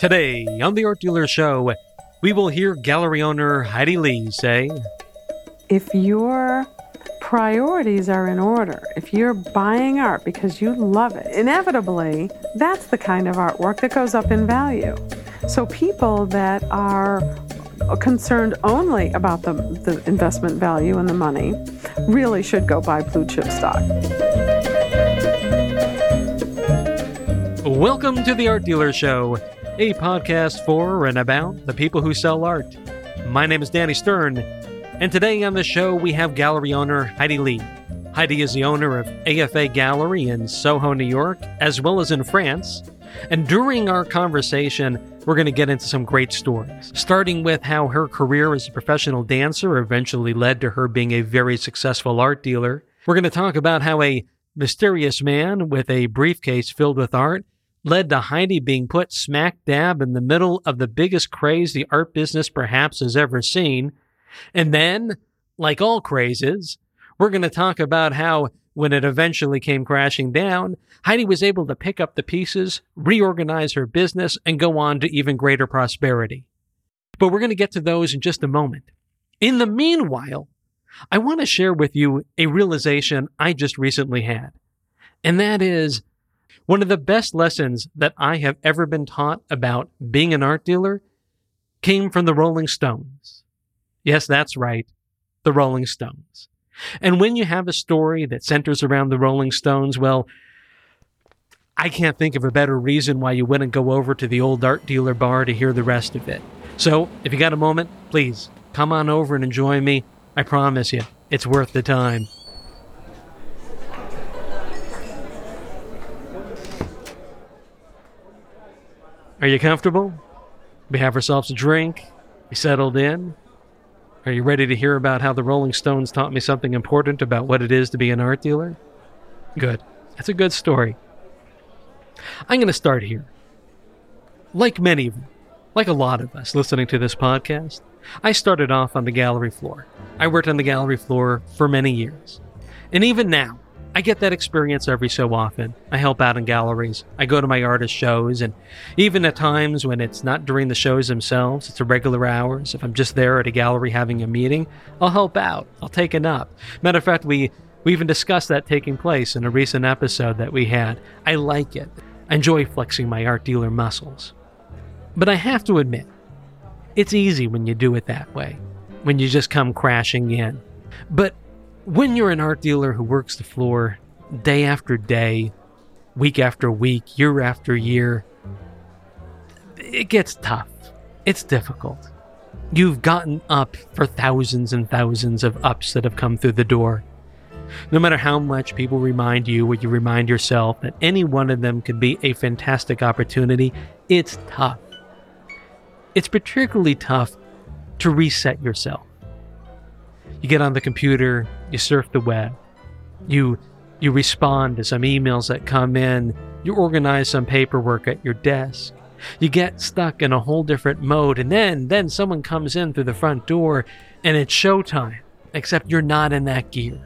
Today on the Art Dealer Show, we will hear gallery owner Heidi Leigh say If your priorities are in order, if you're buying art because you love it, inevitably, that's the kind of artwork that goes up in value. So people that are concerned only about the, the investment value and the money really should go buy blue chip stock. Welcome to the Art Dealer Show, a podcast for and about the people who sell art. My name is Danny Stern, and today on the show we have gallery owner Heidi Leigh. Heidi is the owner of AFA Gallery in Soho, New York, as well as in France. And during our conversation, we're going to get into some great stories, starting with how her career as a professional dancer eventually led to her being a very successful art dealer. We're going to talk about how a mysterious man with a briefcase filled with art led to Heidi being put smack dab in the middle of the biggest craze the art business perhaps has ever seen. And then, like all crazes, we're going to talk about how when it eventually came crashing down, Heidi was able to pick up the pieces, reorganize her business, and go on to even greater prosperity. But we're going to get to those in just a moment. In the meanwhile, I want to share with you a realization I just recently had. And that is one of the best lessons that I have ever been taught about being an art dealer came from the Rolling Stones. Yes, that's right. The Rolling Stones. And when you have a story that centers around the Rolling Stones, well, I can't think of a better reason why you wouldn't go over to the old art dealer bar to hear the rest of it. So, if you got a moment, please come on over and enjoy me. I promise you, it's worth the time. Are you comfortable? We have ourselves a drink. We settled in. Are you ready to hear about how the Rolling Stones taught me something important about what it is to be an art dealer? Good. That's a good story. I'm going to start here. Like many of you, like a lot of us listening to this podcast, I started off on the gallery floor. I worked on the gallery floor for many years. And even now, I get that experience every so often. I help out in galleries. I go to my artist shows, and even at times when it's not during the shows themselves, it's irregular hours. If I'm just there at a gallery having a meeting, I'll help out. I'll take it up. Matter of fact, we we even discussed that taking place in a recent episode that we had. I like it. I enjoy flexing my art dealer muscles. But I have to admit, it's easy when you do it that way, when you just come crashing in. But when you're an art dealer who works the floor day after day, week after week, year after year, it gets tough. It's difficult. You've gotten up for thousands and thousands of ups that have come through the door. No matter how much people remind you or you remind yourself that any one of them could be a fantastic opportunity, it's tough. It's particularly tough to reset yourself. You get on the computer, you surf the web, you you respond to some emails that come in, you organize some paperwork at your desk. You get stuck in a whole different mode and then then someone comes in through the front door and it's showtime, except you're not in that gear.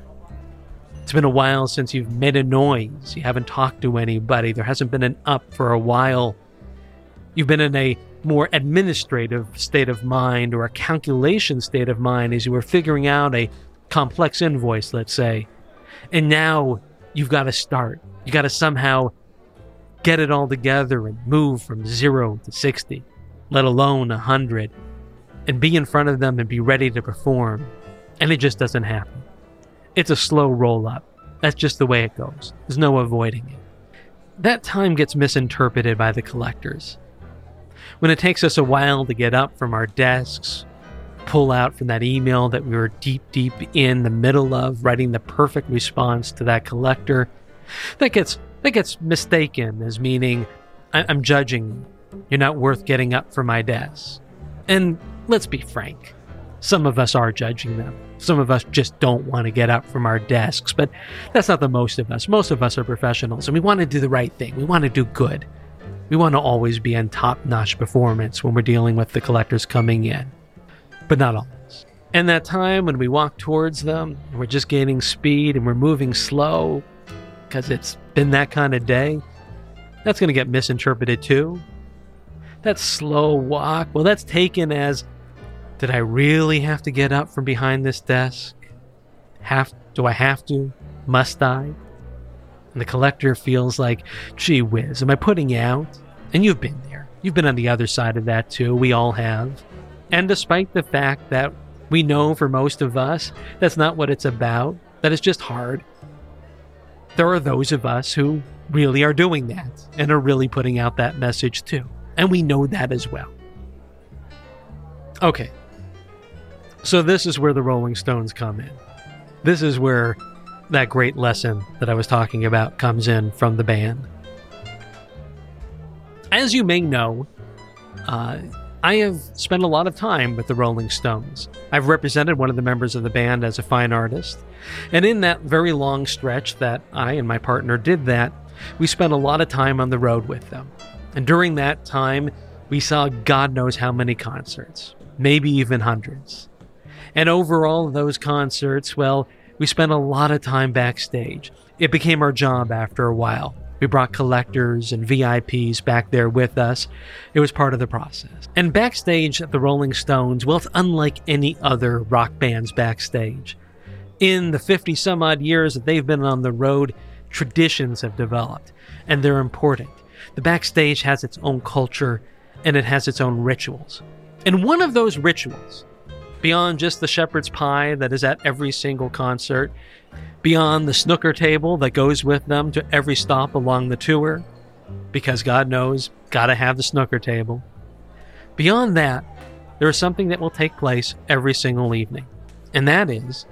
It's been a while since you've made a noise. You haven't talked to anybody. There hasn't been an up for a while. You've been in a more administrative state of mind or a calculation state of mind as you were figuring out a complex invoice, let's say. And now you've got to start. You got to somehow get it all together and move from zero to 60, let alone 100, and be in front of them and be ready to perform. And it just doesn't happen. It's a slow roll up. That's just the way it goes. There's no avoiding it. That time gets misinterpreted by the collectors when it takes us a while to get up from our desks, pull out from that email that we were deep, deep in the middle of, writing the perfect response to that collector, that gets that gets mistaken as meaning I- I'm judging you. You're not worth getting up from my desk. And let's be frank, some of us are judging them. Some of us just don't want to get up from our desks, but that's not the most of us. Most of us are professionals and we want to do the right thing. We want to do good. We want to always be in top notch performance when we're dealing with the collectors coming in, but not always. And that time when we walk towards them, we're just gaining speed and we're moving slow because it's been that kind of day, that's going to get misinterpreted too. that slow walk, well, that's taken as did I really have to get up from behind this desk? Have do I have to? Must I? And the collector feels like, gee whiz, am I putting out? And you've been there. You've been on the other side of that too. We all have. And despite the fact that we know for most of us that's not what it's about, that it's just hard, there are those of us who really are doing that and are really putting out that message too. And we know that as well. Okay. So, this is where the Rolling Stones come in. This is where that great lesson that I was talking about comes in from the band. As you may know, uh, I have spent a lot of time with the Rolling Stones. I've represented one of the members of the band as a fine artist. And in that very long stretch that I and my partner did that, we spent a lot of time on the road with them. And during that time, we saw God knows how many concerts, maybe even hundreds. And over all of those concerts, well, we spent a lot of time backstage. It became our job after a while. We brought collectors and VIPs back there with us. It was part of the process. And backstage at the Rolling Stones, well, it's unlike any other rock band's backstage. In the 50 some odd years that they've been on the road, traditions have developed, and they're important. The backstage has its own culture and it has its own rituals. And one of those rituals, beyond just the shepherd's pie that is at every single concert, beyond the snooker table that goes with them to every stop along the tour, because God knows, gotta have the snooker table. Beyond that, there is something that will take place every single evening, and that is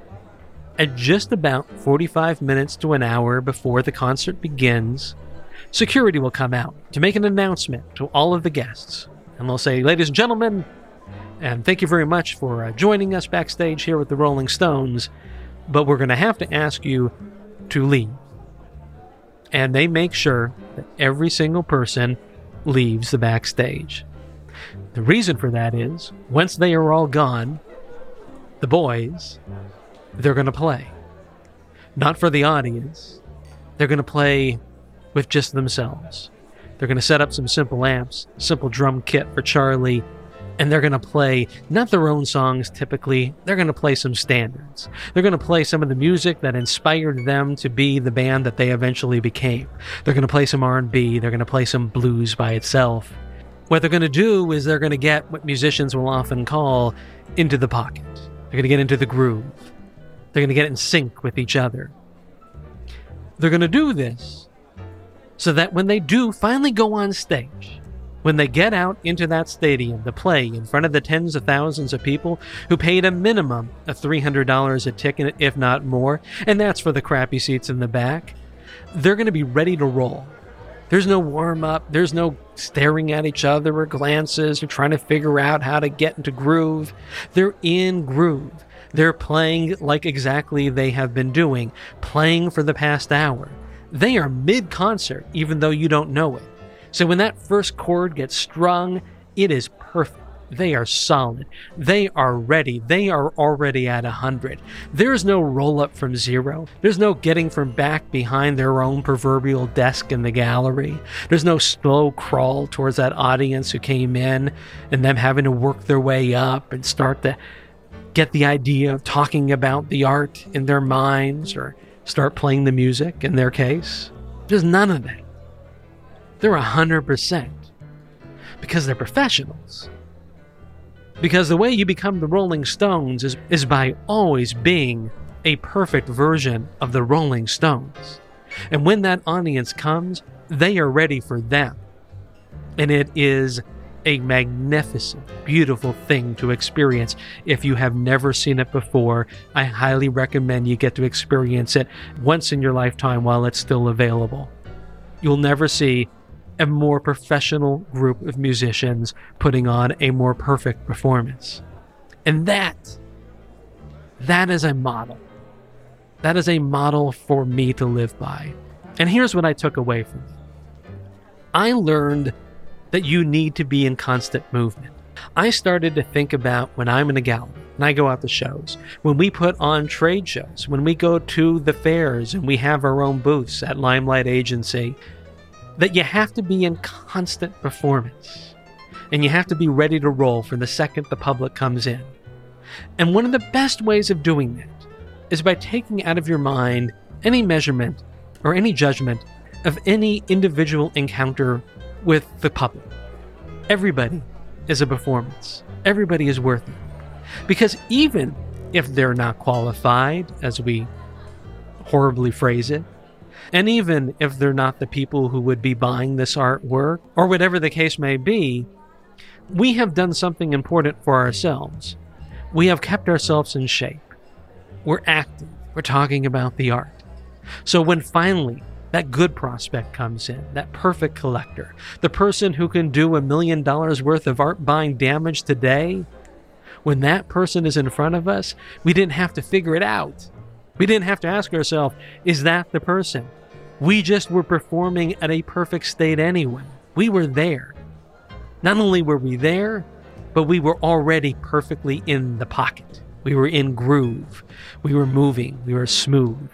at just about 45 minutes to an hour before the concert begins, security will come out to make an announcement to all of the guests. And they'll say, Ladies and gentlemen, and thank you very much for uh, joining us backstage here with the Rolling Stones, but we're going to have to ask you to leave. And they make sure that every single person leaves the backstage. The reason for that is once they are all gone, the boys, they're going to play. Not for the audience, they're going to play with just themselves. They're going to set up some simple amps, simple drum kit for Charlie, and they're going to play not their own songs typically, they're going to play some standards. They're going to play some of the music that inspired them to be the band that they eventually became. They're going to play some R&B, they're going to play some blues by itself. What they're going to do is they're going to get what musicians will often call into the pocket. They're going to get into the groove. They're going to get in sync with each other. They're going to do this so that when they do finally go on stage, when they get out into that stadium to play in front of the tens of thousands of people who paid a minimum of $300 a ticket, if not more, and that's for the crappy seats in the back, they're going to be ready to roll. There's no warm up, there's no staring at each other or glances or trying to figure out how to get into groove. They're in groove. They're playing like exactly they have been doing, playing for the past hour. They are mid concert, even though you don't know it. So when that first chord gets strung, it is perfect. They are solid. They are ready. They are already at 100. There's no roll up from zero. There's no getting from back behind their own proverbial desk in the gallery. There's no slow crawl towards that audience who came in and them having to work their way up and start to get the idea of talking about the art in their minds or start playing the music in their case. There's none of that. They're 100% because they're professionals. Because the way you become the Rolling Stones is, is by always being a perfect version of the Rolling Stones. And when that audience comes, they are ready for them. And it is a magnificent, beautiful thing to experience. If you have never seen it before, I highly recommend you get to experience it once in your lifetime while it's still available. You'll never see a more professional group of musicians putting on a more perfect performance. And that, that is a model. That is a model for me to live by. And here's what I took away from it I learned that you need to be in constant movement. I started to think about when I'm in a gallery and I go out to shows, when we put on trade shows, when we go to the fairs and we have our own booths at Limelight Agency, that you have to be in constant performance. and you have to be ready to roll for the second the public comes in. And one of the best ways of doing that is by taking out of your mind any measurement or any judgment of any individual encounter with the public. Everybody is a performance, everybody is worth it. Because even if they're not qualified, as we horribly phrase it, and even if they're not the people who would be buying this artwork, or whatever the case may be, we have done something important for ourselves. We have kept ourselves in shape. We're active. We're talking about the art. So when finally that good prospect comes in, that perfect collector, the person who can do a million dollars worth of art buying damage today, when that person is in front of us, we didn't have to figure it out. We didn't have to ask ourselves, is that the person? We just were performing at a perfect state anyway. We were there. Not only were we there, but we were already perfectly in the pocket. We were in groove. We were moving. We were smooth.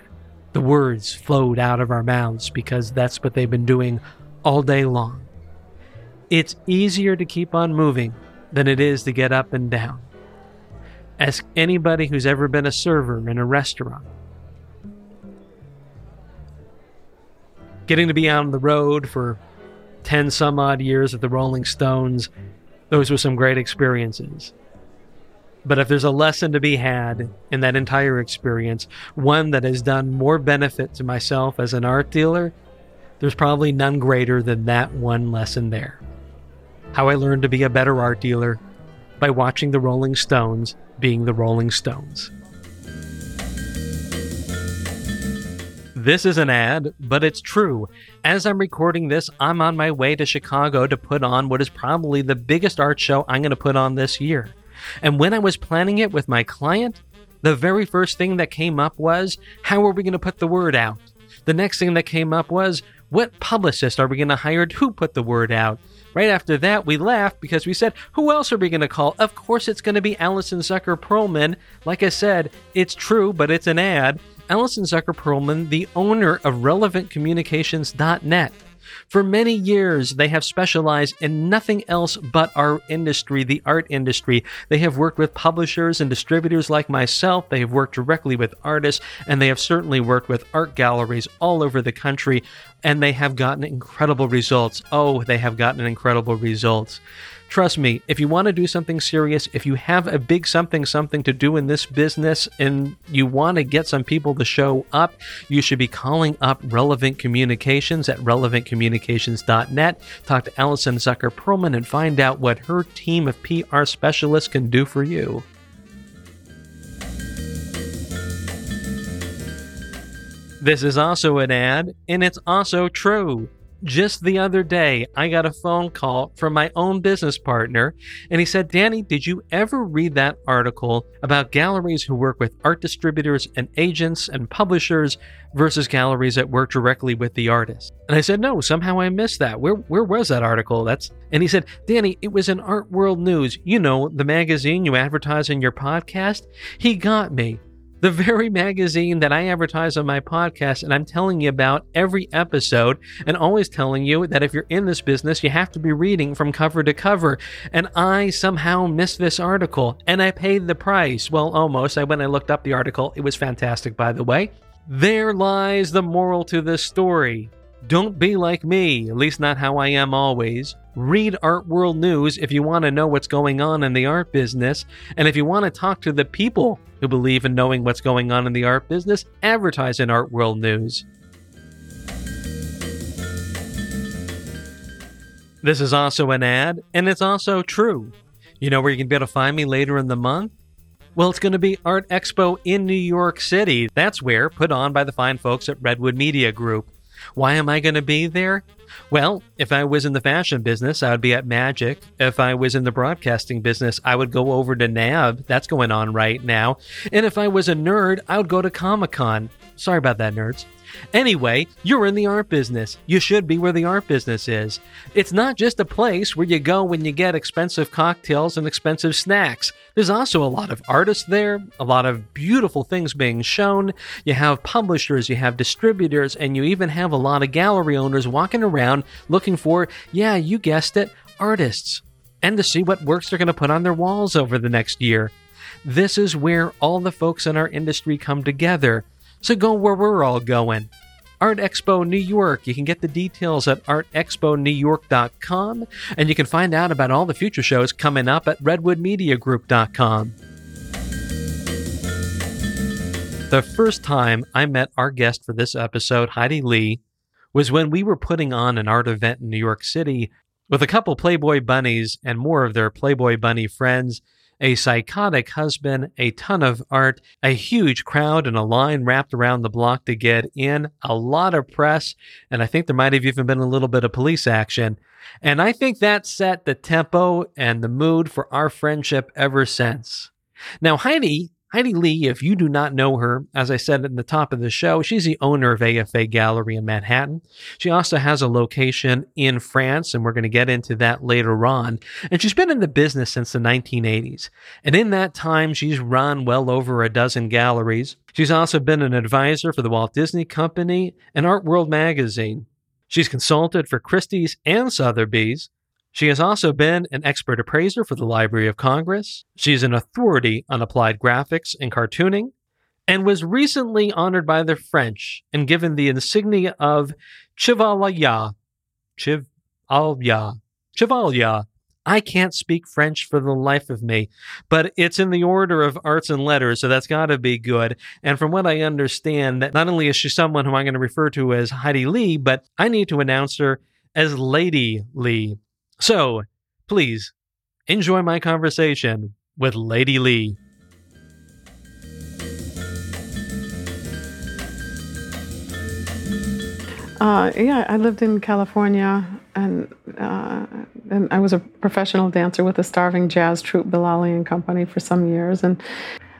The words flowed out of our mouths because that's what they've been doing all day long. It's easier to keep on moving than it is to get up and down. Ask anybody who's ever been a server in a restaurant. Getting to be out on the road for 10 some odd years at the Rolling Stones, those were some great experiences. But if there's a lesson to be had in that entire experience, one that has done more benefit to myself as an art dealer, there's probably none greater than that one lesson there. How I learned to be a better art dealer by watching the Rolling Stones being the Rolling Stones. This is an ad, but it's true. As I'm recording this, I'm on my way to Chicago to put on what is probably the biggest art show I'm going to put on this year. And when I was planning it with my client, the very first thing that came up was how are we going to put the word out? The next thing that came up was what publicist are we going to hire to put the word out? Right after that, we laughed because we said, Who else are we going to call? Of course, it's going to be Allison Zucker Perlman. Like I said, it's true, but it's an ad. Allison Zucker Perlman, the owner of RelevantCommunications.net. For many years, they have specialized in nothing else but our industry, the art industry. They have worked with publishers and distributors like myself. They have worked directly with artists, and they have certainly worked with art galleries all over the country, and they have gotten incredible results. Oh, they have gotten incredible results. Trust me, if you want to do something serious, if you have a big something something to do in this business and you want to get some people to show up, you should be calling up Relevant Communications at relevantcommunications.net. Talk to Allison Zucker Perlman and find out what her team of PR specialists can do for you. This is also an ad, and it's also true. Just the other day, I got a phone call from my own business partner, and he said, Danny, did you ever read that article about galleries who work with art distributors and agents and publishers versus galleries that work directly with the artist? And I said, No, somehow I missed that. Where where was that article? That's and he said, Danny, it was in Art World News, you know, the magazine you advertise in your podcast. He got me the very magazine that I advertise on my podcast, and I'm telling you about every episode, and always telling you that if you're in this business, you have to be reading from cover to cover. And I somehow missed this article, and I paid the price. Well, almost. I when I looked up the article, it was fantastic, by the way. There lies the moral to this story. Don't be like me, at least not how I am always. Read Art World News if you want to know what's going on in the art business. And if you want to talk to the people who believe in knowing what's going on in the art business, advertise in Art World News. This is also an ad, and it's also true. You know where you can be able to find me later in the month? Well, it's going to be Art Expo in New York City. That's where, put on by the fine folks at Redwood Media Group. Why am I going to be there? Well, if I was in the fashion business, I would be at Magic. If I was in the broadcasting business, I would go over to NAB. That's going on right now. And if I was a nerd, I would go to Comic Con. Sorry about that, nerds. Anyway, you're in the art business. You should be where the art business is. It's not just a place where you go when you get expensive cocktails and expensive snacks. There's also a lot of artists there, a lot of beautiful things being shown. You have publishers, you have distributors, and you even have a lot of gallery owners walking around looking for, yeah, you guessed it, artists. and to see what works they're going to put on their walls over the next year. This is where all the folks in our industry come together. So go where we're all going. Art Expo New York. You can get the details at artexponewyork.com, and you can find out about all the future shows coming up at redwoodmediagroup.com. The first time I met our guest for this episode, Heidi Leigh, was when we were putting on an art event in New York City with a couple Playboy bunnies and more of their Playboy bunny friends, a psychotic husband, a ton of art, a huge crowd, and a line wrapped around the block to get in, a lot of press, and I think there might have even been a little bit of police action. And I think that set the tempo and the mood for our friendship ever since. Now, Heidi Heidi Leigh, if you do not know her, as I said at the top of the show, she's the owner of AFA Gallery in Manhattan. She also has a location in France, and we're going to get into that later on. And she's been in the business since the 1980s. And in that time, she's run well over a dozen galleries. She's also been an advisor for the Walt Disney Company and Art World magazine. She's consulted for Christie's and Sotheby's. She has also been an expert appraiser for the Library of Congress. She is an authority on applied graphics and cartooning, and was recently honored by the French and given the insignia of Chevalier. Chevalier. Chevalier. I can't speak French for the life of me, but it's in the order of arts and letters, so that's got to be good. And from what I understand, that not only is she someone who I'm going to refer to as Heidi Leigh, but I need to announce her as Lady Leigh. So, please enjoy my conversation with Lady Leigh. Uh, yeah, I lived in California, and uh, and I was a professional dancer with a starving jazz troupe, Bilali and Company, for some years, and.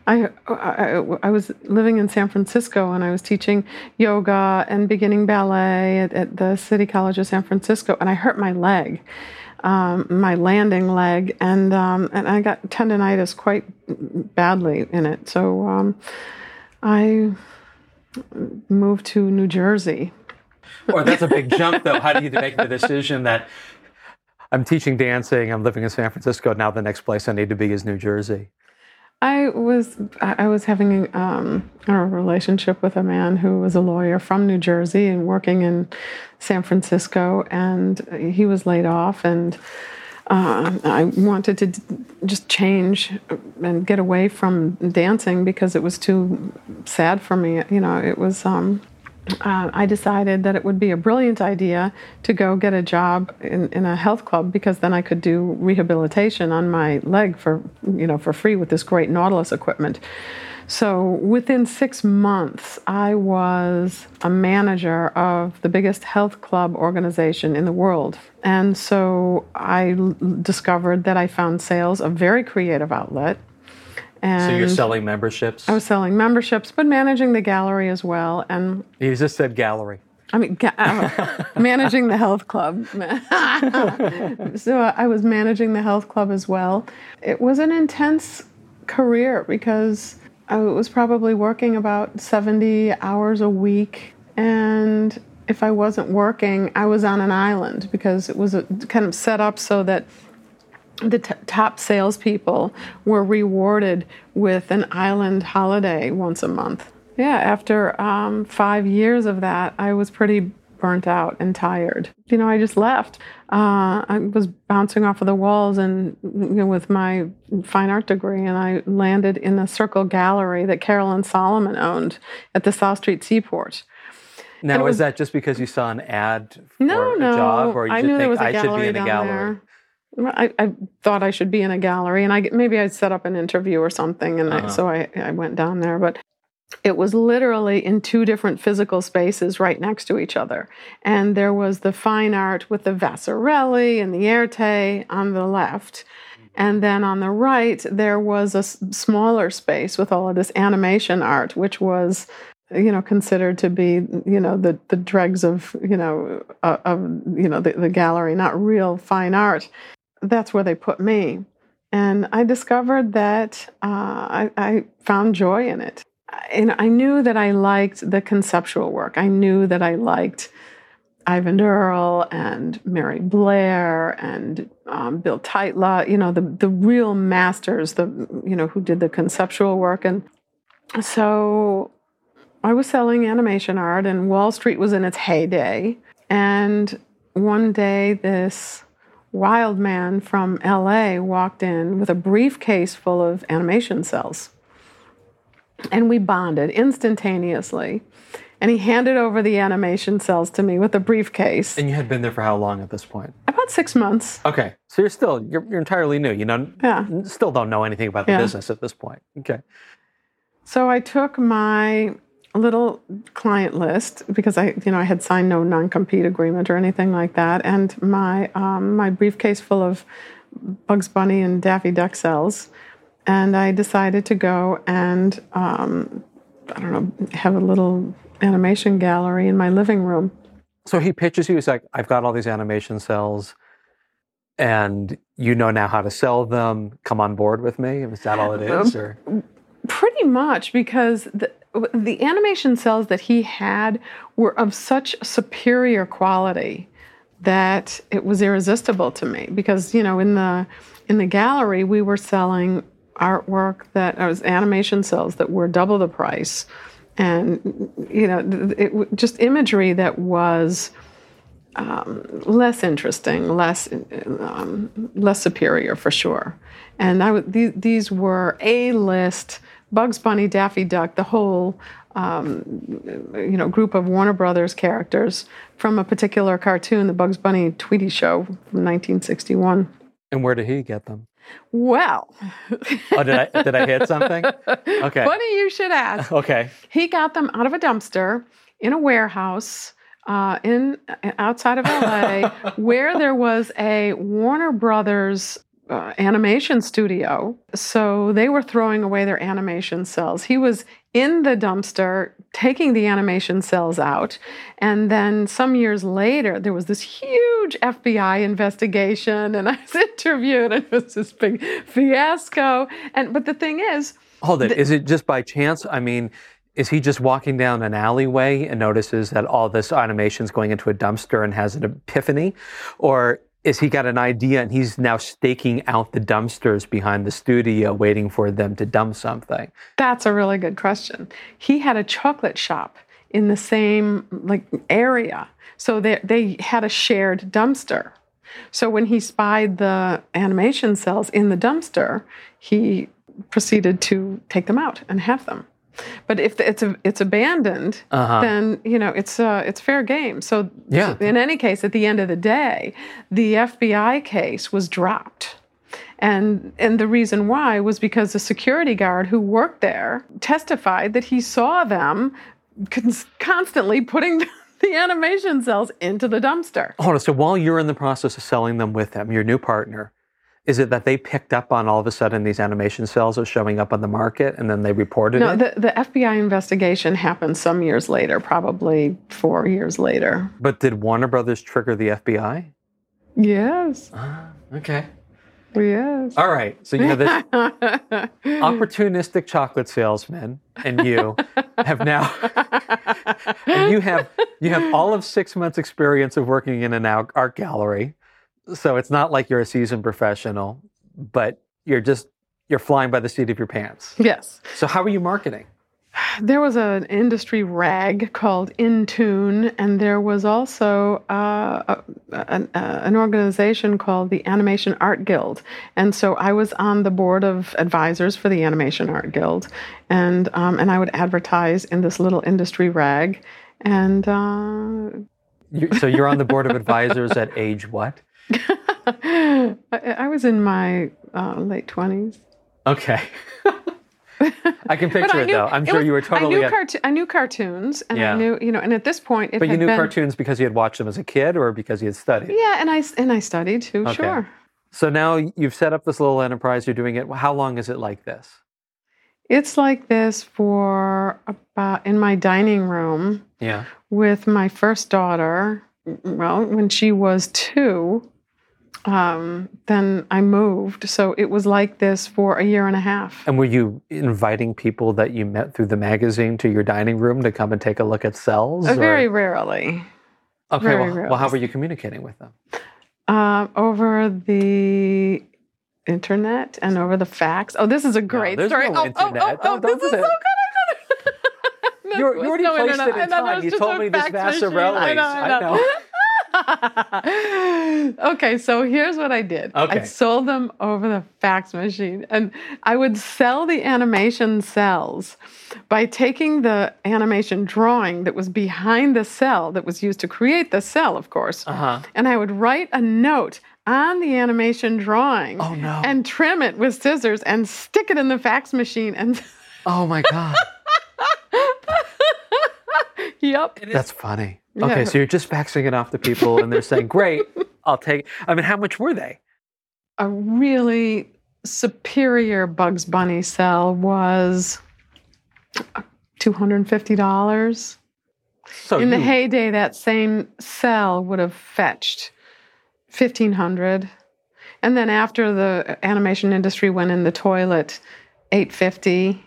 I, I, I, was living in San Francisco and I was teaching yoga and beginning ballet at, at the City College of San Francisco, and I hurt my leg um, my landing leg, and um, and I got tendonitis quite badly in it. So um, I moved to New Jersey. Well, that's a big jump, though. How do you make the decision that I'm teaching dancing, I'm living in San Francisco, now the next place I need to be is New Jersey? I was I was having um, a relationship with a man who was a lawyer from New Jersey and working in San Francisco, and he was laid off, and uh, I wanted to just change and get away from dancing because it was too sad for me. You know, it was. Um, uh, I decided that it would be a brilliant idea to go get a job in, in a health club because then I could do rehabilitation on my leg for you know for free with this great Nautilus equipment. So within six months, I was a manager of the biggest health club organization in the world. And so I l- discovered that I found sales a very creative outlet. And so you're selling memberships? I was selling memberships, but managing the gallery as well. And you just said gallery. I mean, ga- uh, managing the health club. so I was managing the health club as well. It was an intense career because I was probably working about 70 hours a week. And if I wasn't working, I was on an island because it was a, kind of set up so that the t- top salespeople were rewarded with an island holiday once a month. Yeah, after um, five years of that, I was pretty burnt out and tired. You know, I just left. Uh, I was bouncing off of the walls and you know, with my fine art degree, and I landed in a Circle Gallery that Carolyn Solomon owned at the South Street Seaport. Now, was, is that just because you saw an ad for no, a no. job, or you I just knew think a I should be in a gallery? there. I, I thought I should be in a gallery, and I maybe I'd set up an interview or something, and Uh-huh. so I, I went down there. But it was literally in two different physical spaces right next to each other, and there was the fine art with the Vasarely and the Erte on the left. And then on the right, there was a s- smaller space with all of this animation art, which was you know considered to be you know the the dregs of you know uh, of you know the, the gallery not real fine art that's where they put me and i discovered that uh, I, I found joy in it and i knew that i liked the conceptual work i knew that i liked Eyvind Earle and Mary Blair and um, Bill Tytla, you know, the, the real masters, the, you know, who did the conceptual work. And so I was selling animation art, and Wall Street was in its heyday. And one day, this wild man from LA walked in with a briefcase full of animation cells. And we bonded instantaneously. And he handed over the animation cells to me with a briefcase. And you had been there for how long at this point? About six months. Okay, so you're still you're, you're entirely new. You know, Yeah. still don't know anything about the Yeah. business at this point. Okay, So I took my little client list because I, you know, I had signed no non-compete agreement or anything like that, and my um, my briefcase full of Bugs Bunny and Daffy Duck cells, and I decided to go and um, I don't know, have a little animation gallery in my living room. so he pitches you. He's like, "I've got all these animation cells, and you know now how to sell them. Come on board with me." Is that all it is? Or Pretty much because the, the animation cells that he had were of such superior quality that it was irresistible to me because you know in the in the gallery we were selling artwork that was animation cells that were double the price and you know it, it, just imagery that was um, less interesting, less um, less superior for sure. And these were a list Bugs Bunny, Daffy Duck, the whole um, you know group of Warner Brothers characters from a particular cartoon, the Bugs Bunny Tweety Show from 1961. and where did he get them? Well, Oh, did I did I hit something? Okay. funny you should ask. Okay. He got them out of a dumpster in a warehouse uh, in outside of LA, where there was a Warner Brothers uh, animation studio. So they were throwing away their animation cells. He was in the dumpster taking the animation cells out, and then some years later, there was this huge FBI investigation, and I was interviewed, and it was this big fiasco. And but the thing is. Hold it. Is it just by chance? I mean, is he just walking down an alleyway and notices that all this animation is going into a dumpster and has an epiphany? Or is he got an idea and he's now staking out the dumpsters behind the studio waiting for them to dump something? That's a really good question. He had a chocolate shop in the same like area, so they they had a shared dumpster. So when he spied the animation cells in the dumpster, he proceeded to take them out and have them. But if it's a, it's abandoned, Uh-huh. then you know it's uh, it's fair game. So Yeah. in any case, at the end of the day, the FBI case was dropped. And and the reason why was because the security guard who worked there testified that he saw them cons- constantly putting the animation cells into the dumpster. Hold on. So while you're in the process of selling them with them, your new partner, is it that they picked up on all of a sudden these animation cells are showing up on the market and then they reported No, it? the, the FBI investigation happened some years later, probably four years later. but did Warner Brothers trigger the FBI? Yes, Ah, okay. yes. All right. So you know this opportunistic chocolate salesman and you have now and you have you have all of six months experience of working in an art gallery so it's not like you're a seasoned professional but you're just you're flying by the seat of your pants yes. so how are you marketing There was an industry rag called Intune, and there was also uh, a, an, uh, an organization called the Animation Art Guild. And so I was on the board of advisors for the Animation Art Guild, and um, and I would advertise in this little industry rag. And uh, you, so you're on the board of advisors at age what I, I was in my uh, late twenties. okay i can picture I it though i'm it sure was- you were I totally knew, at- carto- I knew cartoons, and Yeah. I knew, you know, and at this point, it but you knew been, cartoons because you had watched them as a kid or because you had studied Yeah, and I and I studied too. Okay. Sure. So now you've set up this little enterprise, you're doing it. How long is it like this? It's like this for about in my dining room Yeah. with my first daughter. Well, when she was two, um, then I moved. So it was like this for a year and a half. And were you inviting people that you met through the magazine to your dining room to come and take a look at cells? Uh, or- Very rarely. Okay. Very Well, well, how were you communicating with them? Um, over the internet and over the fax. Oh, this is a great there's story. no oh, oh, oh, oh, this is so good. I. You, already no placed internet. it in I time. You told me this fax machine. Vasarely's. I know, I know. okay, so here's what I did. Okay. I sold them over the fax machine, and I would sell the animation cells by taking the animation drawing that was behind the cell that was used to create the cell, of course, Uh huh. and I would write a note on the animation drawing Oh no. and trim it with scissors and stick it in the fax machine and oh my god. yep That's funny. Yeah. Okay, so you're just faxing it off to people, and they're saying, "Great, I'll take." It. I mean, how much were they? a really superior Bugs Bunny cell was $250. So In the you- heyday, that same cell would have fetched 1500 And then after the animation industry went in the toilet, 850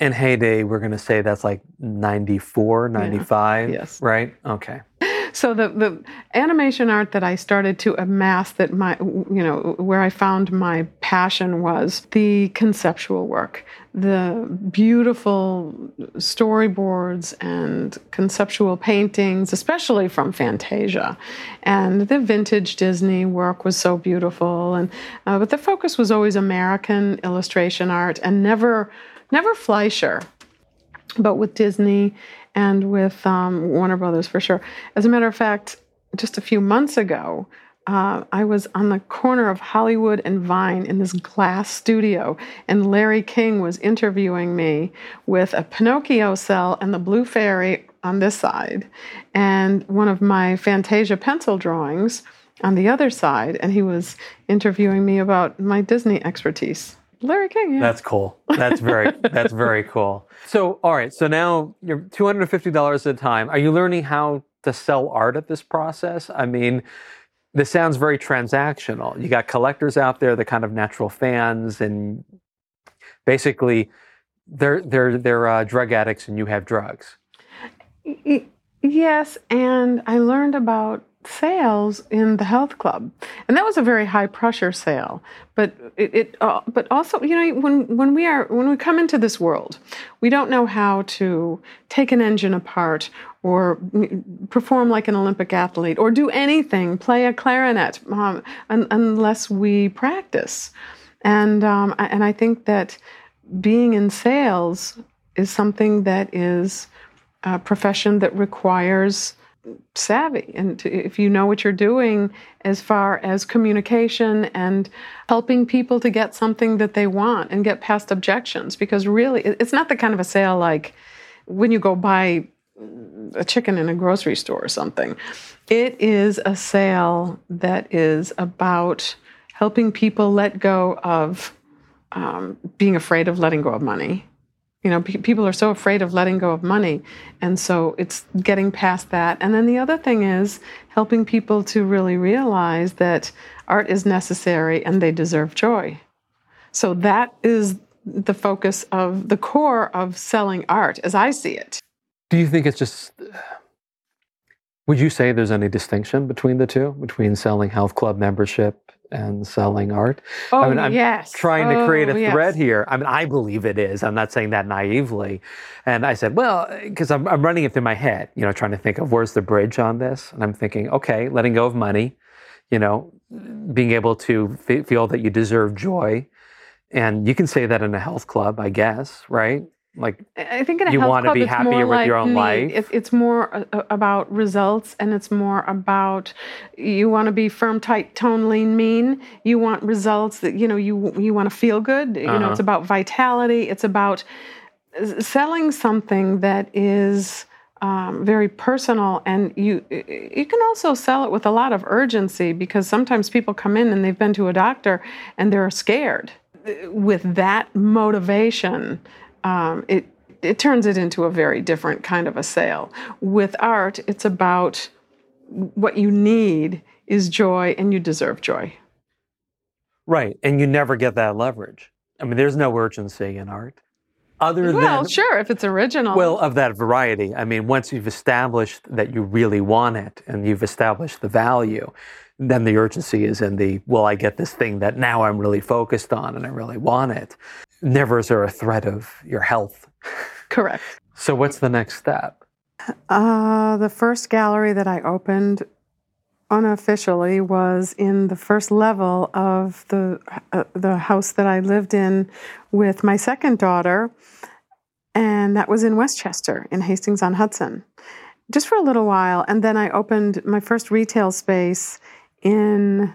in heyday, we're going to say that's like 94, 95, Yes. right? Okay. So the the animation art that I started to amass that my you know where I found my passion was the conceptual work, the beautiful storyboards and conceptual paintings, especially from Fantasia, and the vintage Disney work was so beautiful. And uh, but the focus was always American illustration art and never never Fleischer but with Disney and with um, Warner Brothers for sure. As a matter of fact, just a few months ago, uh, I was on the corner of Hollywood and Vine in this glass studio, and Larry King was interviewing me with a Pinocchio cell and the Blue Fairy on this side, and one of my Fantasia pencil drawings on the other side, and he was interviewing me about my Disney expertise. Larry King, yeah. That's cool. That's very that's very cool. So, all right. So now you're two hundred and fifty dollars at a time. Are you learning how to sell art at this process? I mean, this sounds very transactional. You got collectors out there, the kind of natural fans, and basically, they're they're they're uh, drug addicts, and you have drugs. Yes, and I learned about sales in the health club, and that was a very high pressure sale. But it, it uh, but also, you know, when when we are when we come into this world, we don't know how to take an engine apart or perform like an Olympic athlete or do anything, play a clarinet, um, un- unless we practice. And um, I- and I think that being in sales is something that is a profession that requires savvy. And to, if you know what you're doing as far as communication and helping people to get something that they want and get past objections because really it's not the kind of a sale like when you go buy a chicken in a grocery store or something. It is a sale that is about helping people let go of um, being afraid of letting go of money you know, pe- people are so afraid of letting go of money. And so it's getting past that. And then the other thing is helping people to really realize that art is necessary and they deserve joy. So that is the focus of the core of selling art as I see it. Do you think it's just? Would you say there's any distinction between the two, between selling health club membership and selling art? Oh, mean, I'm yes. trying to create oh, a Oh, yes. thread here. I mean, I believe it is. I'm not saying that naively. And I said, well, because I'm, I'm running it through my head, you know, trying to think of where's the bridge on this. And I'm thinking, okay, letting go of money, you know, being able to fe- feel that you deserve joy. And you can say that in a health club, I guess, right? Like, I think You wanna be happier with like your own need. life. It, it's more uh, uh, about results, and it's more about you want to be firm, tight, tone, lean, mean. You want results that you know you you want to feel good. You know, Uh-huh. it's about vitality. It's about selling something that is. Um, very personal, and you you can also sell it with a lot of urgency because sometimes people come in and they've been to a doctor and they're scared. With that motivation, um, it it turns it into a very different kind of a sale. With art, it's about what you need is joy, and you deserve joy. right. And you never get that leverage. I mean, there's no urgency in art. other Well, than well sure, if it's original. well of that variety. I mean, once you've established that you really want it and you've established the value, then the urgency is in the well, I get this thing that now I'm really focused on and I really want it. Never is there a threat of your health. correct. So what's the next step? Uh, the first gallery that I opened unofficially was in the first level of the uh, the house that I lived in with my second daughter, and that was in Westchester in Hastings on Hudson, just for a little while, and then I opened my first retail space in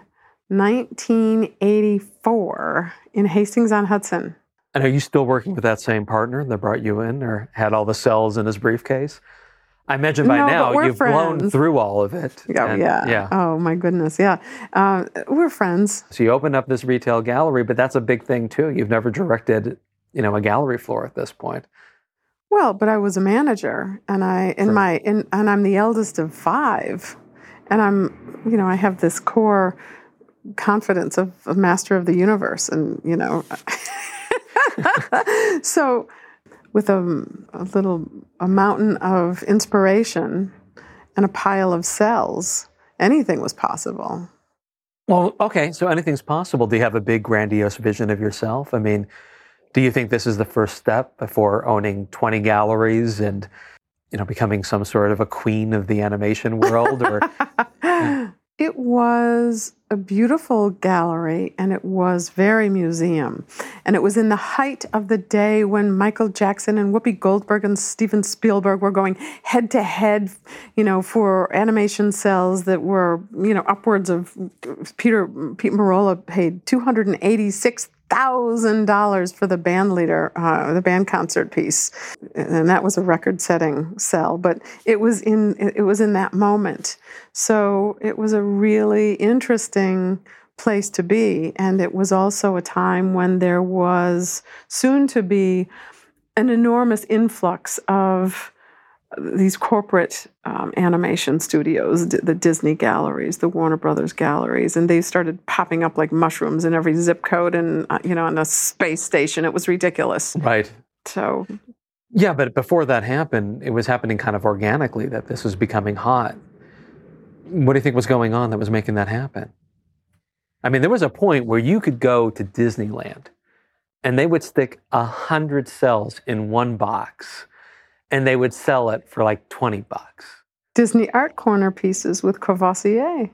1984 in Hastings on Hudson. And are you still working with that same partner that brought you in or had all the cels in his briefcase? I imagine by No, now you've blown through all of it. Yeah, And- yeah. Yeah. Oh my goodness, yeah. Uh, we're friends. So you opened up this retail gallery, but that's a big thing too. You've never directed, you know, a gallery floor at this point. Well, but I was a manager, and I in Sure. my in, and I'm the eldest of five, and I'm you know I have this core confidence of a master of the universe, and you know, so with a, a little a mountain of inspiration and a pile of cels, anything was possible. Well, okay, so anything's possible. Do you have a big grandiose vision of yourself? I mean, do you think this is the first step before owning 20 galleries and you know becoming some sort of a queen of the animation world or It was a beautiful gallery and it was very museum. And it was in the height of the day when Michael Jackson and Whoopi Goldberg and Steven Spielberg were going head to head, you know, for animation cels that were, you know, upwards of Peter Pete Marola paid 286 thousand dollars for the band leader, uh, the band concert piece, and that was a record-setting sell. But it was in it was in that moment, so it was a really interesting place to be, and it was also a time when there was soon to be an enormous influx of these corporate um, animation studios, d- the Disney galleries, the Warner Brothers galleries, and they started popping up like mushrooms in every zip code and uh, you know on a space station. It was ridiculous. right? So Yeah, but before that happened, it was happening kind of organically that this was becoming hot. What do you think was going on that was making that happen? I mean, there was a point where you could go to Disneyland and they would stick a hundred cels in one box and they would sell it for like 20 bucks. Disney Art Corner pieces with Courvoisier.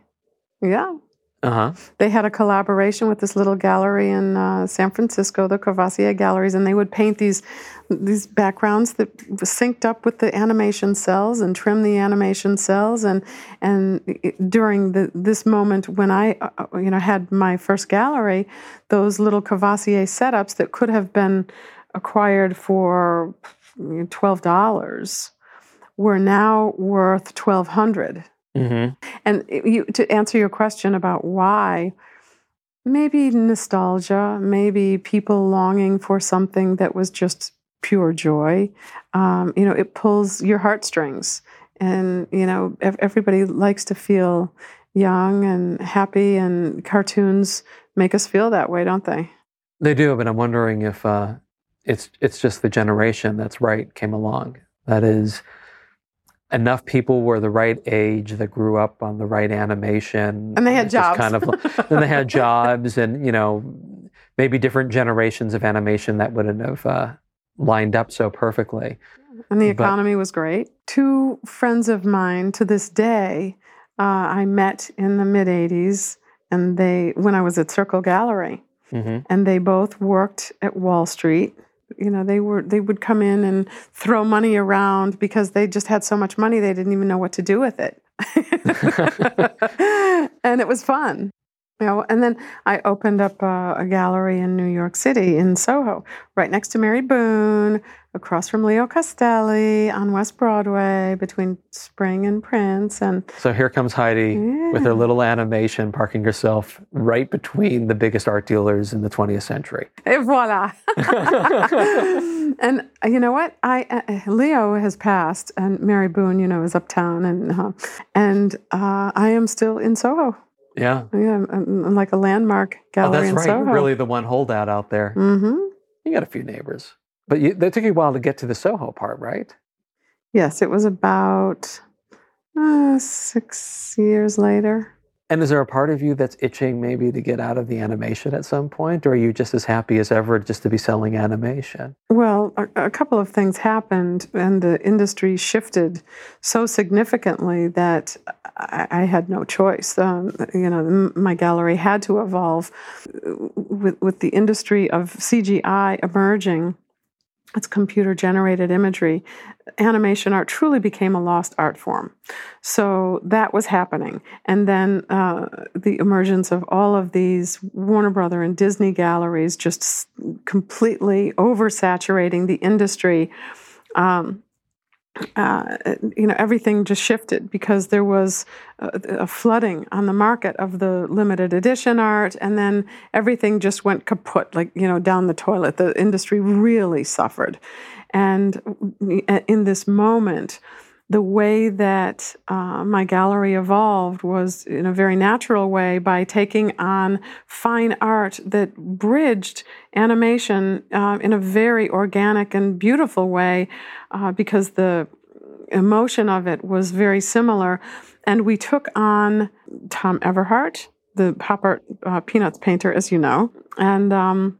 Yeah. Uh-huh. They had a collaboration with this little gallery in uh, San Francisco, the Courvoisier Galleries, and they would paint these these backgrounds that synced up with the animation cels and trim the animation cels. And and during the, this moment when I uh, you know had my first gallery, those little Courvoisier setups that could have been acquired for twelve dollars were now worth twelve hundred. Mm-hmm. And you, to answer your question about why, maybe nostalgia, maybe people longing for something that was just pure joy. Um, you know, it pulls your heartstrings. And, you know, everybody likes to feel young and happy, and cartoons make us feel that way, don't they? They do, but I'm wondering if uh, it's it's just the generation that's right came along. That is, enough people were the right age that grew up on the right animation, And they had jobs. Kind of, and they had jobs, and you know, maybe different generations of animation that wouldn't have uh, lined up so perfectly. And the But- economy was great. Two friends of mine to this day, uh, I met in the mid 80s, and they, when I was at Circle Gallery. hmm and they both worked at Wall Street. You know, they were they would come in and throw money around because they just had so much money they didn't even know what to do with it. and it was fun. You know, and then I opened up a, a gallery in New York City in Soho, right next to Mary Boone, across from Leo Castelli on West Broadway, between Spring and Prince, and So here comes Heidi with her little animation, parking herself right between the biggest art dealers in the 20th century. Et voila. and you know what? I uh, Leo has passed, and Mary Boone, you know, is uptown, and uh, and uh, I am still in Soho. Yeah. Yeah, I'm, I'm like a landmark Oh, gallery that's in right. Soho. You're really the one holdout out there. hmm You got a few neighbors. But you, that took you a while to get to the Soho part, right? Yes, it was about uh, six years later. And is there a part of you that's itching maybe to get out of the animation at some point, or are you just as happy as ever just to be selling animation? Well, a, a couple of things happened, and the industry shifted so significantly that I, I had no choice. Um, you know, my gallery had to evolve with, with the industry of CGI emerging it's computer generated imagery, animation art truly became a lost art form. So that was happening. And then uh, the emergence of all of these Warner Brother and Disney galleries just completely oversaturating the industry. Um, uh, you know, everything just shifted because there was a, a, flooding on the market of the limited edition art, and then everything just went kaput, like, you know, down the toilet. The industry really suffered. And in this moment, the way that uh, my gallery evolved was in a very natural way by taking on fine art that bridged animation uh, in a very organic and beautiful way uh, because the emotion of it was very similar. And we took on Tom Everhart, the pop art uh, Peanuts painter, as you know, and um,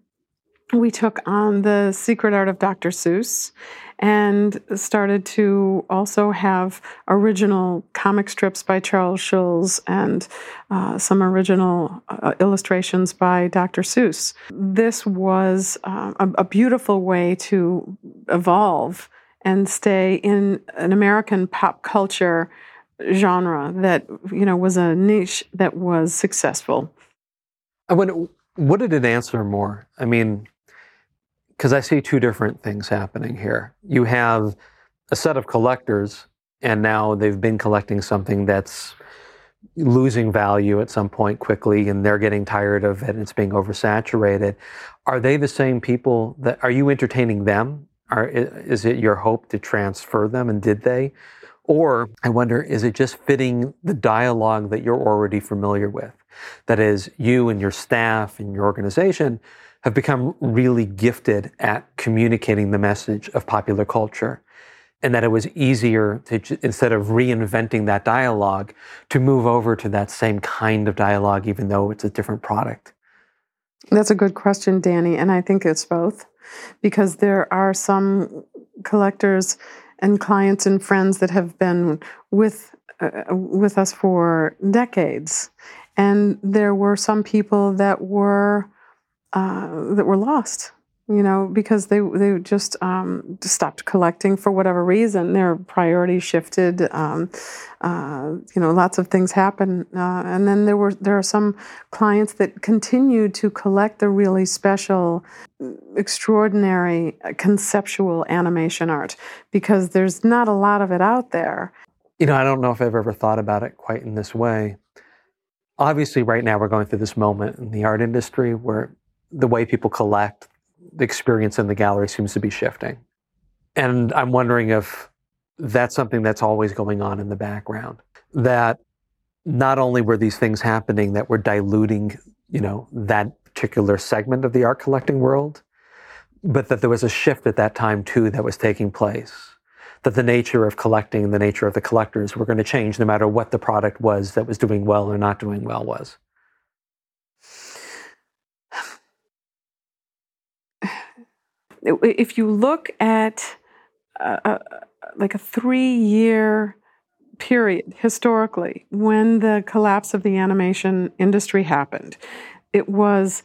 we took on the secret art of Dr. Seuss and started to also have original comic strips by Charles Schulz and uh, some original uh, illustrations by Dr. Seuss. This was uh, a, a beautiful way to evolve and stay in an American pop culture genre that you know was a niche that was successful. I wonder, what did it answer more? I mean, because I see two different things happening here. You have a set of collectors, and now they've been collecting something that's losing value at some point quickly, and they're getting tired of it, and it's being oversaturated. Are they the same people that are you entertaining them? Are, is it your hope to transfer them, and did they? Or I wonder, is it just fitting the dialogue that you're already familiar with? That is, you and your staff and your organization have become really gifted at communicating the message of popular culture. And that it was easier to, instead of reinventing that dialogue, to move over to that same kind of dialogue, even though it's a different product. That's a good question, Danny. And I think it's both because there are some collectors and clients and friends that have been with uh, with us for decades and there were some people that were uh, that were lost you know because they they just um, stopped collecting for whatever reason. Their priorities shifted um, uh, you know lots of things happen uh, and then there were there are some clients that continue to collect the really special extraordinary conceptual animation art because there's not a lot of it out there. You know i don't know if i've ever thought about it quite in this way. Obviously right now we're going through this moment in the art industry where the way people collect, the experience in the gallery seems to be shifting. And I'm wondering if that's something that's always going on in the background. That not only were these things happening that were diluting, you know, that particular segment of the art collecting world, but that there was a shift at that time too that was taking place. That the nature of collecting the nature of the collectors were going to change no matter what the product was that was doing well or not doing well was. If you look at a, a, like a three year period historically when the collapse of the animation industry happened, it was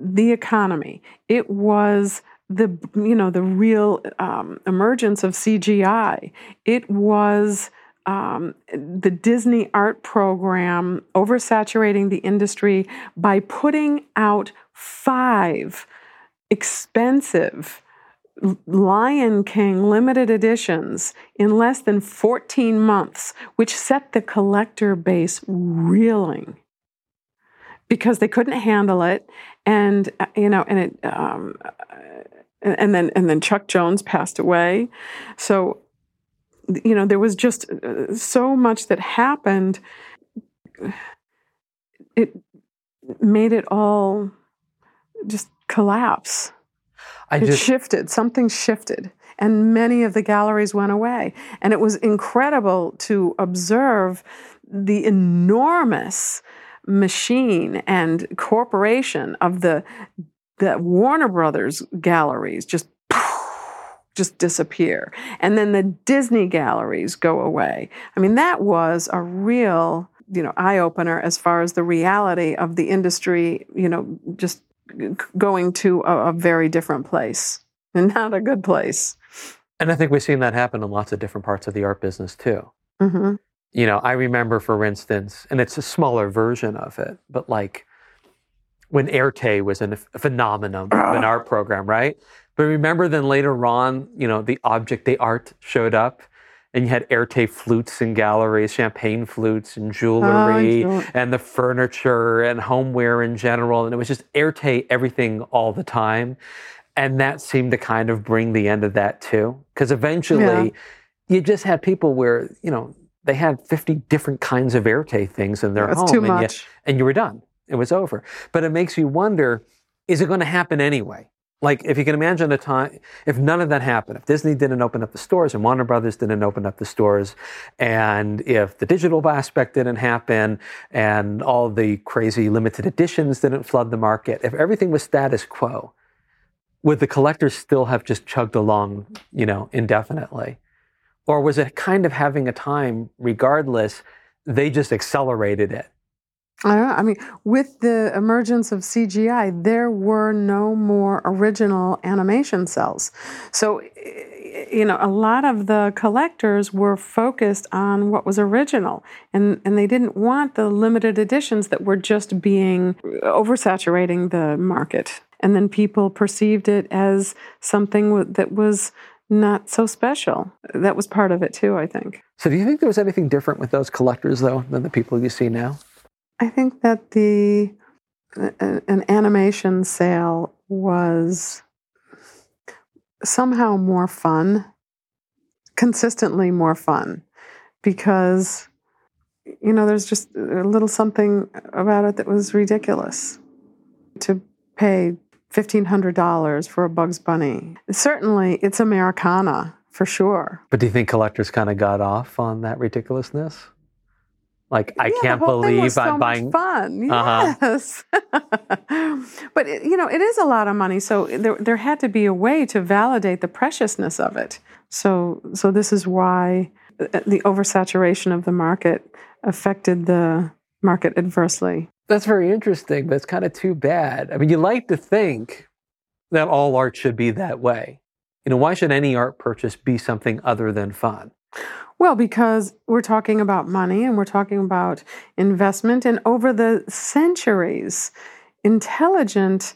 the economy. It was the you know the real um, emergence of CGI. It was um, the Disney art program oversaturating the industry by putting out five expensive Lion King limited editions in less than 14 months, which set the collector base reeling because they couldn't handle it. And, uh, you know, and it, um, and then, and then Chuck Jones passed away. So, you know, there was just uh, so much that happened. It made it all just collapse. I it just shifted. Something shifted, and many of the galleries went away. And it was incredible to observe the enormous machine and corporation of the the Warner Brothers galleries just just disappear. And then the Disney galleries go away. I mean, that was a real, you know, eye opener as far as the reality of the industry, you know, just going to a, a very different place and not a good place. and I think we've seen that happen in lots of different parts of the art business too. hmm You know, I remember, for instance, and it's a smaller version of it, but like when Erté was a phenomenon of an art program, right? But remember, then later on, you know, the object, the art showed up, and you had Erté flutes and galleries, champagne flutes and jewelry, Oh, and the furniture and homeware in general, and it was just Erté everything all the time, and that seemed to kind of bring the end of that too, because eventually, you just had people where you know they had 50 different kinds of Erté things in their That's home too and, you, and you were done. It was over. But it makes you wonder, is it going to happen anyway? Like if you can imagine a time, if none of that happened, if Disney didn't open up the stores and Warner Brothers didn't open up the stores, and if the digital aspect didn't happen and all the crazy limited editions didn't flood the market, if everything was status quo, would the collectors still have just chugged along, you know, indefinitely? Or was it kind of having a time, regardless, they just accelerated it? I don't know. I mean, with the emergence of CGI, there were no more original animation cels. So, eh, you know, a lot of the collectors were focused on what was original, and, and they didn't want the limited editions that were just being oversaturating the market. And then people perceived it as something that was not so special. That was part of it too, I think. So, do you think there was anything different with those collectors, though, than the people you see now? I think that the an animation sale was somehow more fun, consistently more fun, because you know there's just a little something about it that was ridiculous. To pay fifteen hundred dollars for a Bugs Bunny, certainly it's Americana for sure. But do you think collectors kind of got off on that ridiculousness? Like, I Yeah, can't believe so I'm buying. fun. Uh-huh. Yes, but it- you know it is a lot of money, so there there had to be a way to validate the preciousness of it. So so this is why uh, the oversaturation of the market affected the market adversely. That's very interesting, but it's kind of too bad. I mean, you like to think that all art should be that way. You know, why should any art purchase be something other than fun? Well, because we're talking about money and we're talking about investment, and over the centuries, intelligent,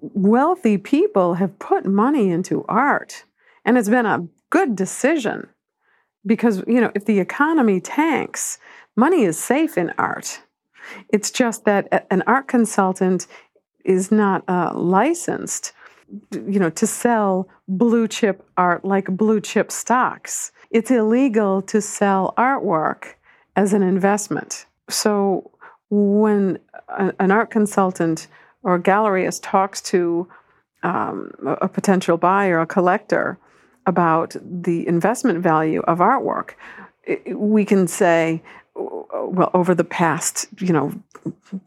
wealthy people have put money into art. And it's been a good decision because, you know, if the economy tanks, money is safe in art. It's just that an art consultant is not uh, licensed you know to sell blue chip art like blue chip stocks it's illegal to sell artwork as an investment. So when a- an art consultant or galleryist talks to um, a a potential buyer a collector about the investment value of artwork we can say well over the past you know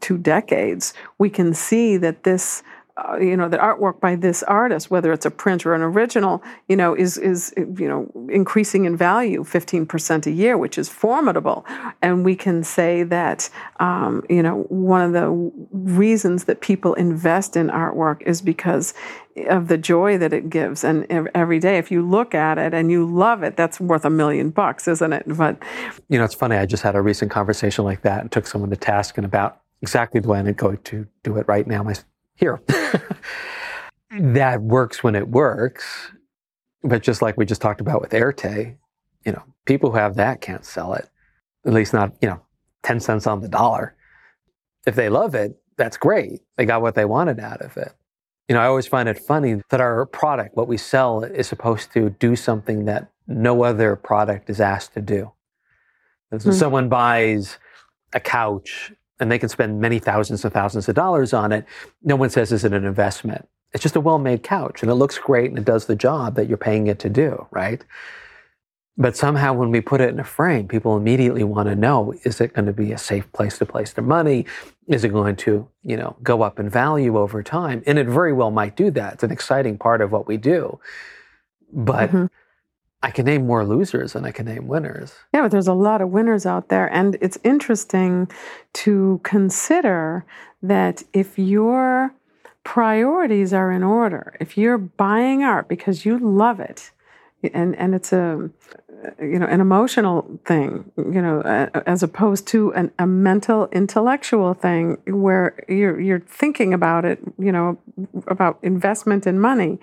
two decades we can see that this uh, you know that artwork by this artist whether it's a print or an original you know is is you know increasing in value 15% a year which is formidable and we can say that um, you know one of the reasons that people invest in artwork is because of the joy that it gives and every day if you look at it and you love it that's worth a million bucks isn't it but You know, it's funny. I just had a recent conversation like that and took someone to task and about exactly the way I'm going to do it right now. My here. that works when it works, but just like we just talked about with Erté, you know, people who have that can't sell it. At least not, you know, ten cents on the dollar. If they love it, that's great. They got what they wanted out of it. You know, I always find it funny that our product, what we sell, is supposed to do something that no other product is asked to do. And so Hmm. someone buys a couch and they can spend many thousands and thousands of dollars on it. No one says, is it an investment? It's just a well made couch and it looks great and it does the job that you're paying it to do, right? But somehow when we put it in a frame, people immediately want to know, is it going to be a safe place to place their money? Is it going to, you know, go up in value over time? And it very well might do that. It's an exciting part of what we do. But mm-hmm. I can name more losers than I can name winners. Yeah, but there's a lot of winners out there. And it's interesting to consider that if your priorities are in order, if you're buying art because you love it, and, and it's a you know an emotional thing you know as opposed to an, a mental intellectual thing where you're you're thinking about it you know about investment and money.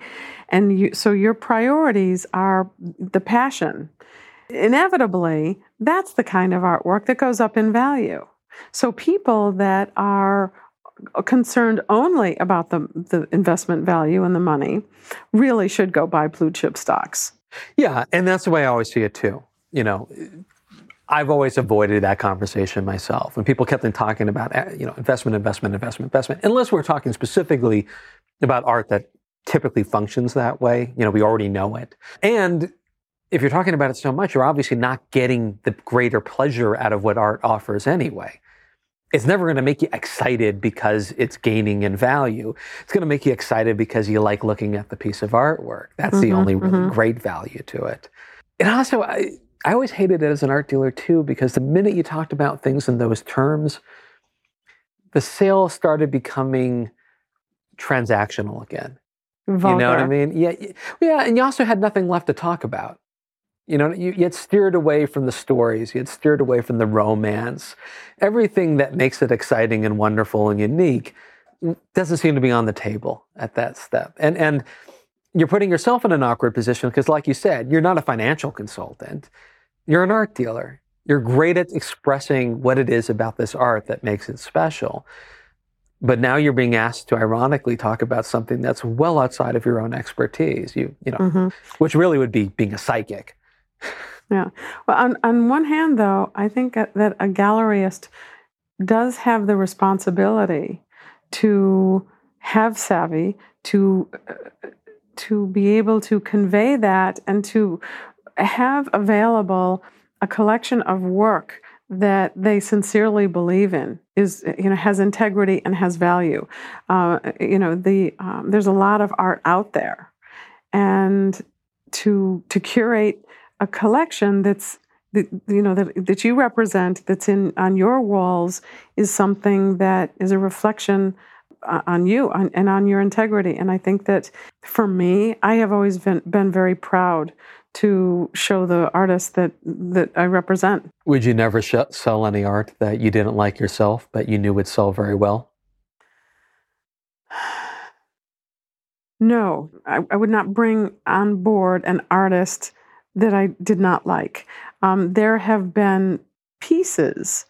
And you so your priorities are the passion. Inevitably that's the kind of artwork that goes up in value. So people that are concerned only about the, the investment value and the money really should go buy blue chip stocks yeah, and that's the way I always see it too. You know, I've always avoided that conversation myself. When people kept on talking about, eh, you know, investment, investment, investment, investment, unless we're talking specifically about art that typically functions that way, you know, we already know it. And if you're talking about it so much, you're obviously not getting the greater pleasure out of what art offers anyway it's never going to make you excited because it's gaining in value. It's going to make you excited because you like looking at the piece of artwork. That's mm-hmm, the only really mm-hmm. great value to it. And also, I, I always hated it as an art dealer too, because the minute you talked about things in those terms, the sale started becoming transactional again. Vulgar. You know what I mean? Yeah, yeah. And you also had nothing left to talk about. You know, you, you had steered away from the stories, you had steered away from the romance. Everything that makes it exciting and wonderful and unique doesn't seem to be on the table at that step. And and you're putting yourself in an awkward position because, like you said, you're not a financial consultant. You're an art dealer. You're great at expressing what it is about this art that makes it special. But now you're being asked to ironically talk about something that's well outside of your own expertise. You, you know, mm-hmm. which really would be being a psychic. Yeah. Well, on, on one hand, though, I think that a galleryist does have the responsibility to have savvy, to uh, to be able to convey that, and to have available a collection of work that they sincerely believe in is you know has integrity and has value. Uh, you know the um, there's a lot of art out there, and to to curate a collection that's that, you know that, that you represent that's in on your walls is something that is a reflection on you on, and on your integrity. And i think that for me i have always been, been very proud to show the artists that that i represent. Would you never sh- sell any art that you didn't like yourself but you knew would sell very well? No. I, I would not bring on board an artist that I did not like. Um, there have been pieces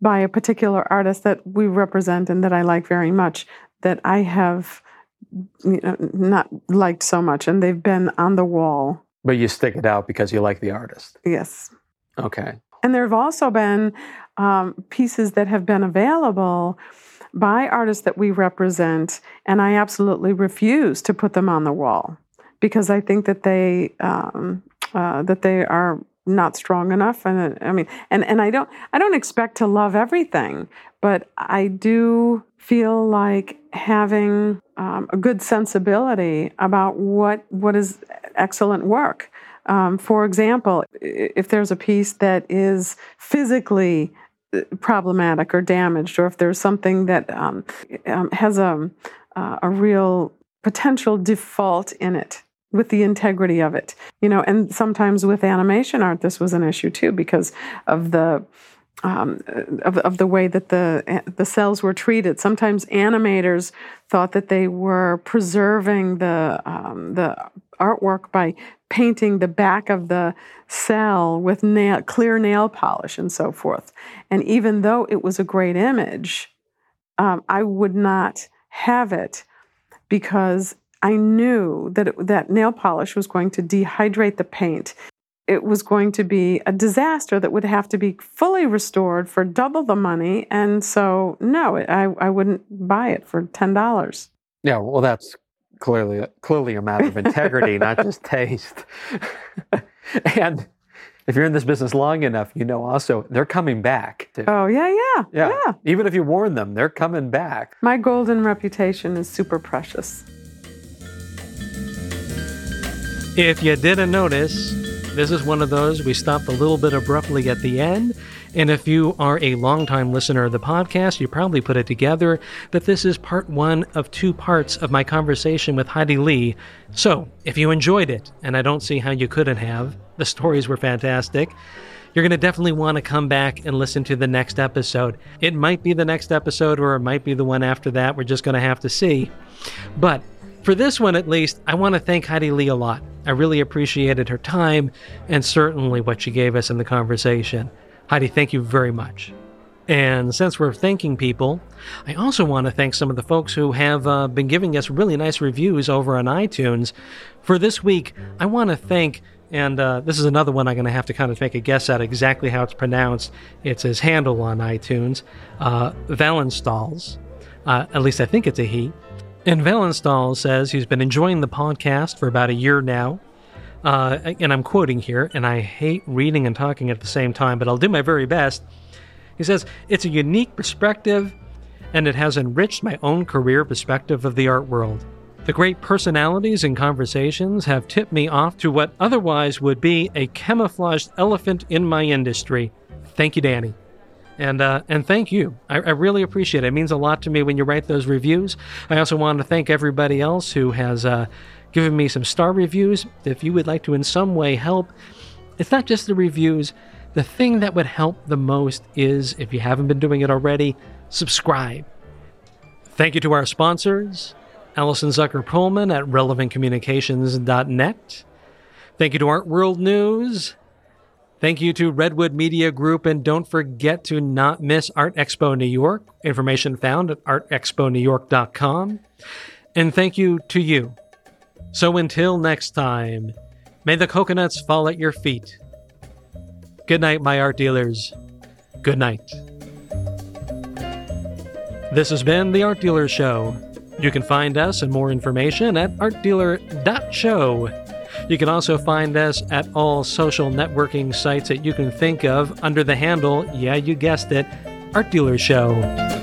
by a particular artist that we represent and that I like very much that I have you know, not liked so much, and they've been on the wall. But you stick it out because you like the artist. Yes. Okay. And there have also been um, pieces that have been available by artists that we represent, and I absolutely refuse to put them on the wall because I think that they um, uh, that they are not strong enough and i mean and and i don't i don't expect to love everything but i do feel like having um, a good sensibility about what what is excellent work. Um, for example if there's a piece that is physically uh, problematic or damaged or if there's something that um, um has a, uh, a real potential default in it with the integrity of it you know and sometimes with animation art this was an issue too because of the um, of, of the way that the the cels were treated. Sometimes animators thought that they were preserving the um, the artwork by painting the back of the cel with nail, clear nail polish and so forth. And even though it was a great image, um, I would not have it because I knew that it, that nail polish was going to dehydrate the paint. It was going to be a disaster that would have to be fully restored for double the money. And so, no, I, I wouldn't buy it for $10. Yeah, well, that's clearly clearly a matter of integrity, not just taste. and if you're in this business long enough, you know also they're coming back. to- Oh, yeah, yeah. yeah. Yeah. Even if you warn them, they're coming back. My golden reputation is super precious. If you didn't notice, this is one of those we stopped a little bit abruptly at the end. And if you are a longtime listener of the podcast, you probably put it together that this is part one of two parts of my conversation with Heidi Leigh. So, if you enjoyed it, and I don't see how you couldn't have, the stories were fantastic. You're going to definitely want to come back and listen to the next episode. It might be the next episode or it might be the one after that. We're just going to have to see. But for this one, at least, I want to thank Heidi Leigh a lot. I really appreciated her time and certainly what she gave us in the conversation. Heidi, thank you very much. And since we're thanking people, I also want to thank some of the folks who have uh, been giving us really nice reviews over on iTunes. For this week, I want to thank, and uh, this is another one I'm going to have to kind of make a guess at exactly how it's pronounced. It's his handle on iTunes, uh, Valenstalls. Uh, at least I think it's a he. And Valenstall says he's been enjoying the podcast for about a year now. Uh, and I'm quoting here, and I hate reading and talking at the same time, but I'll do my very best. He says, It's a unique perspective, and it has enriched my own career perspective of the art world. The great personalities and conversations have tipped me off to what otherwise would be a camouflaged elephant in my industry. Thank you, Danny. And uh, and thank you. I, I really appreciate it. It means a lot to me when you write those reviews. I also want to thank everybody else who has uh, given me some star reviews. If you would like to in some way help, it's not just the reviews. The thing that would help the most is, if you haven't been doing it already, subscribe. Thank you to our sponsors, Allison Zucker Pullman at relevantcommunications.net. Thank you to Art World News. Thank you to Redwood Media Group, and don't forget to not miss Art Expo New York. Information found at artexponewyork.com. And thank you to you. So until next time, may the coconuts fall at your feet. Good night, my art dealers. Good night. This has been The Art Dealer Show. You can find us and more information at artdealer.show. You can also find us at all social networking sites that you can think of under the handle, yeah, you guessed it, Art Dealer Show.